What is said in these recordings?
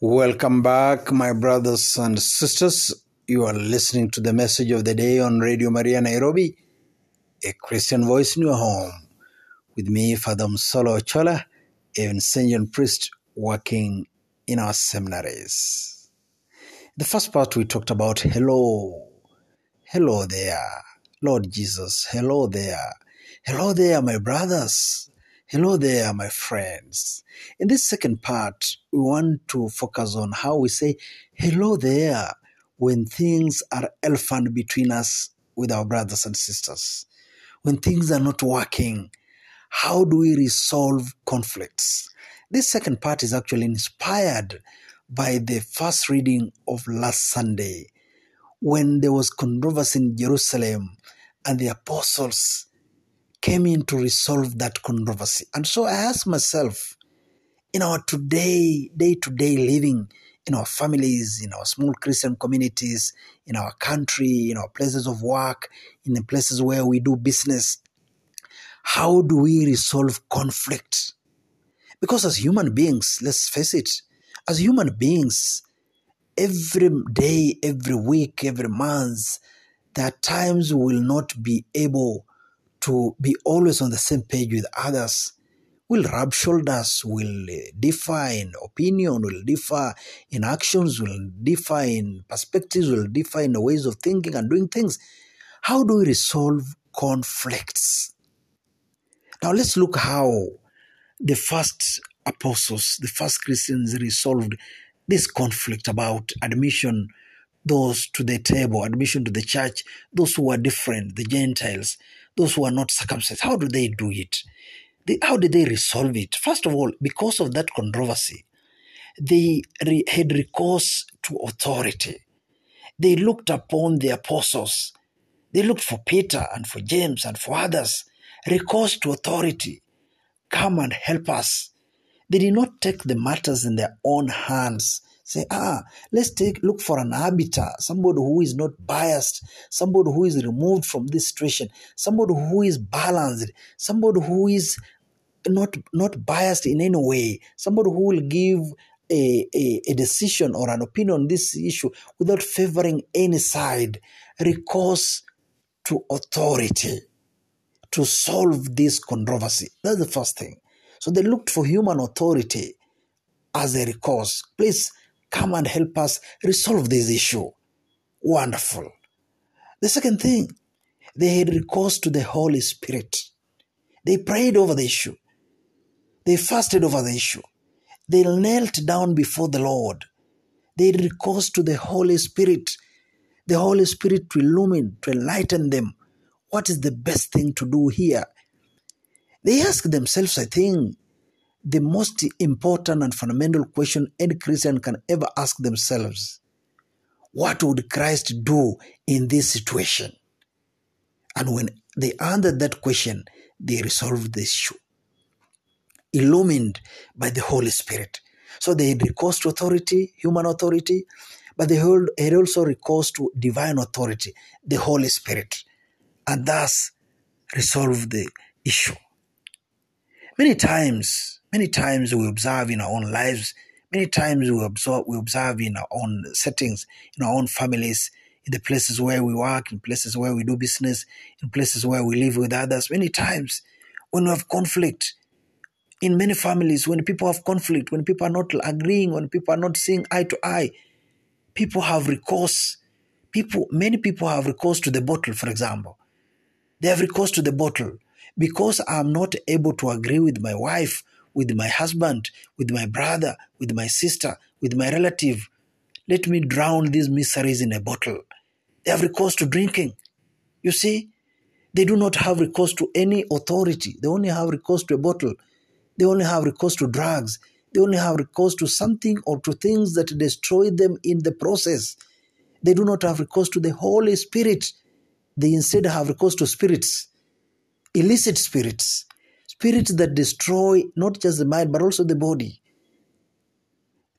Welcome back, my brothers and sisters. You are listening to the message of the day on Radio Maria Nairobi, a Christian voice in your home. With me, Father Msolo Ochola, a Vincentian priest working in our seminaries. The first part we talked about hello. Hello there, Lord Jesus. Hello there. Hello there, my brothers. Hello there, my friends. In this second part, we want to focus on how we say hello there when things are elephant between us with our brothers and sisters. When things are not working, how do we resolve conflicts? This second part is actually inspired by the first reading of last Sunday when there was controversy in Jerusalem and the apostles came in to resolve that controversy. And so I asked myself, in our today, day to day living, in our families, in our small Christian communities, in our country, in our places of work, in the places where we do business, how do we resolve conflict? Because as human beings, let's face it, as human beings, every day, every week, every month, there are times we will not be able to be always on the same page with others will rub shoulders, will uh, differ in opinion, will differ in actions, will differ in perspectives, will differ in ways of thinking and doing things. How do we resolve conflicts? Now let's look how the first apostles, the first Christians resolved this conflict about admission those to the table, admission to the church, those who are different, the Gentiles, those who are not circumcised. How do they do it? They, how did they resolve it? First of all, because of that controversy, they re- had recourse to authority. They looked upon the apostles. They looked for Peter and for James and for others. Recourse to authority. Come and help us. They did not take the matters in their own hands say, ah, let's take look for an arbiter, somebody who is not biased, somebody who is removed from this situation, somebody who is balanced, somebody who is not not biased in any way, somebody who will give a, a, a decision or an opinion on this issue without favoring any side. Recourse to authority to solve this controversy. That's the first thing. So they looked for human authority as a recourse. Please come and help us resolve this issue. Wonderful. The second thing, they had recourse to the Holy Spirit. They prayed over the issue. They fasted over the issue. They knelt down before the Lord. They had recourse to the Holy Spirit. The Holy Spirit to illumine, to enlighten them. What is the best thing to do here? They asked themselves, I think, the most important and fundamental question any Christian can ever ask themselves what would Christ do in this situation? And when they answered that question, they resolved the issue, illumined by the Holy Spirit. So they had recourse to authority, human authority, but they had also recourse to divine authority, the Holy Spirit, and thus resolved the issue. Many times, many times we observe in our own lives, many times we observe, we observe in our own settings, in our own families, in the places where we work, in places where we do business, in places where we live with others. Many times when we have conflict, in many families, when people have conflict, when people are not agreeing, when people are not seeing eye to eye, people have recourse. People, many people have recourse to the bottle, for example. They have recourse to the bottle because I'm not able to agree with my wife, with my husband, with my brother, with my sister, with my relative. Let me drown these miseries in a bottle. They have recourse to drinking. You see, they do not have recourse to any authority. They only have recourse to a bottle. They only have recourse to drugs. They only have recourse to something or to things that destroy them in the process. They do not have recourse to the Holy Spirit. They instead have recourse to spirits, illicit spirits, spirits that destroy not just the mind but also the body.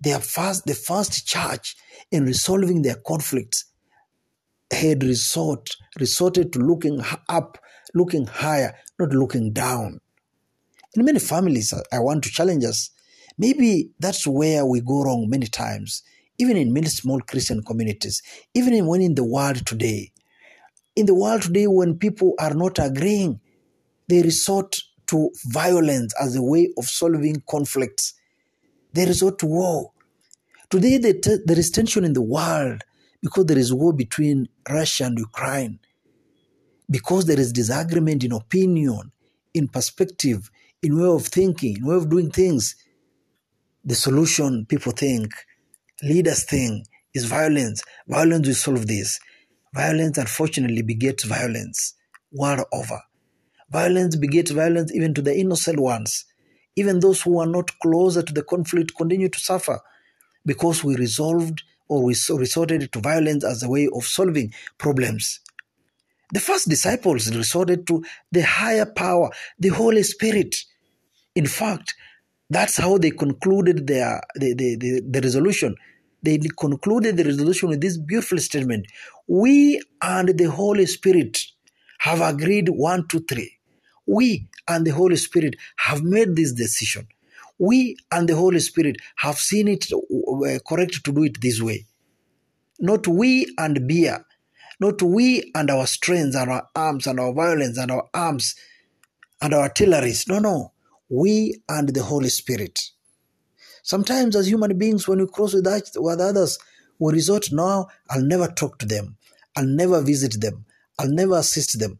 They are first, the first church in resolving their conflicts had resort, resorted to looking up, looking higher, not looking down. In many families, uh, I want to challenge us. Maybe that's where we go wrong many times, even in many small Christian communities, even when in the world today. In the world today, when people are not agreeing, they resort to violence as a way of solving conflicts. They resort to war. Today, there is tension in the world because there is war between Russia and Ukraine, because there is disagreement in opinion, in perspective, in way of thinking, in way of doing things. The solution people think, leaders think, is violence. Violence will solve this. Violence, unfortunately, begets violence world over. Violence begets violence even to the innocent ones. Even those who are not closer to the conflict continue to suffer because we resolved or we resorted to violence as a way of solving problems. The first disciples resorted to the higher power, the Holy Spirit. In fact, that's how they concluded their the, the, the, the resolution. They concluded the resolution with this beautiful statement. We and the Holy Spirit have agreed one, two, three. We and the Holy Spirit have made this decision. We and the Holy Spirit have seen it uh, correct to do it this way. Not we and beer, not we and our strength and our arms and our violence and our arms and our artilleries. No, no. We and the Holy Spirit. Sometimes, as human beings, when we cross with, with others, we resort now, I'll never talk to them. I'll never visit them. I'll never assist them.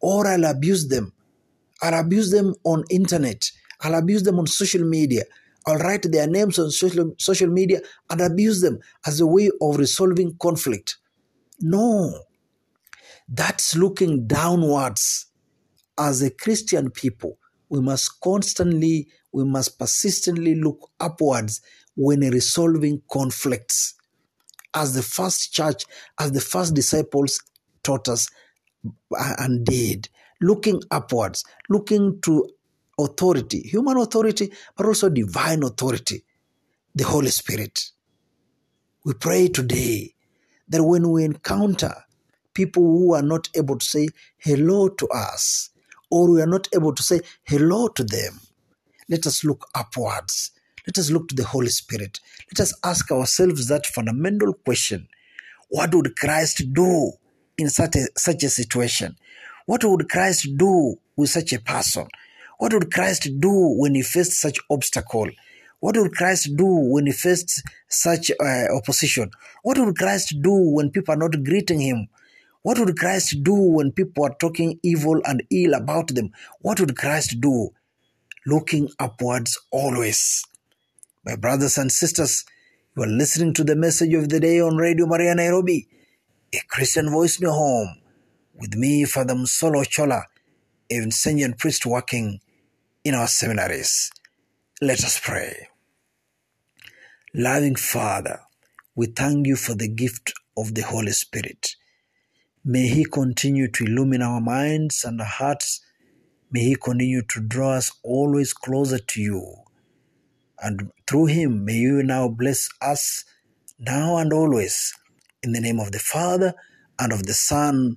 Or I'll abuse them. I'll abuse them on internet. I'll abuse them on social media. I'll write their names on social, social media and abuse them as a way of resolving conflict. No. That's looking downwards. As a Christian people, we must constantly, we must persistently look upwards when resolving conflicts. As the first church, as the first disciples taught us and did, looking upwards, looking to authority, human authority, but also divine authority, the Holy Spirit. We pray today that when we encounter people who are not able to say hello to us, or we are not able to say hello to them, let us look upwards. Let us look to the Holy Spirit. Let us ask ourselves that fundamental question What would Christ do in such a, such a situation? What would Christ do with such a person? What would Christ do when he faced such obstacle? What would Christ do when he faced such uh, opposition? What would Christ do when people are not greeting him? What would Christ do when people are talking evil and ill about them? What would Christ do? Looking upwards always. My brothers and sisters, you are listening to the message of the day on Radio Maria Nairobi, a Christian voice in your home, with me, Father Msolo Ochola, a Vincentian priest working in our seminaries. Let us pray. Loving Father, we thank you for the gift of the Holy Spirit. May He continue to illumine our minds and our hearts. May He continue to draw us always closer to you. And through Him, may you now bless us now and always. In the name of the Father, and of the Son,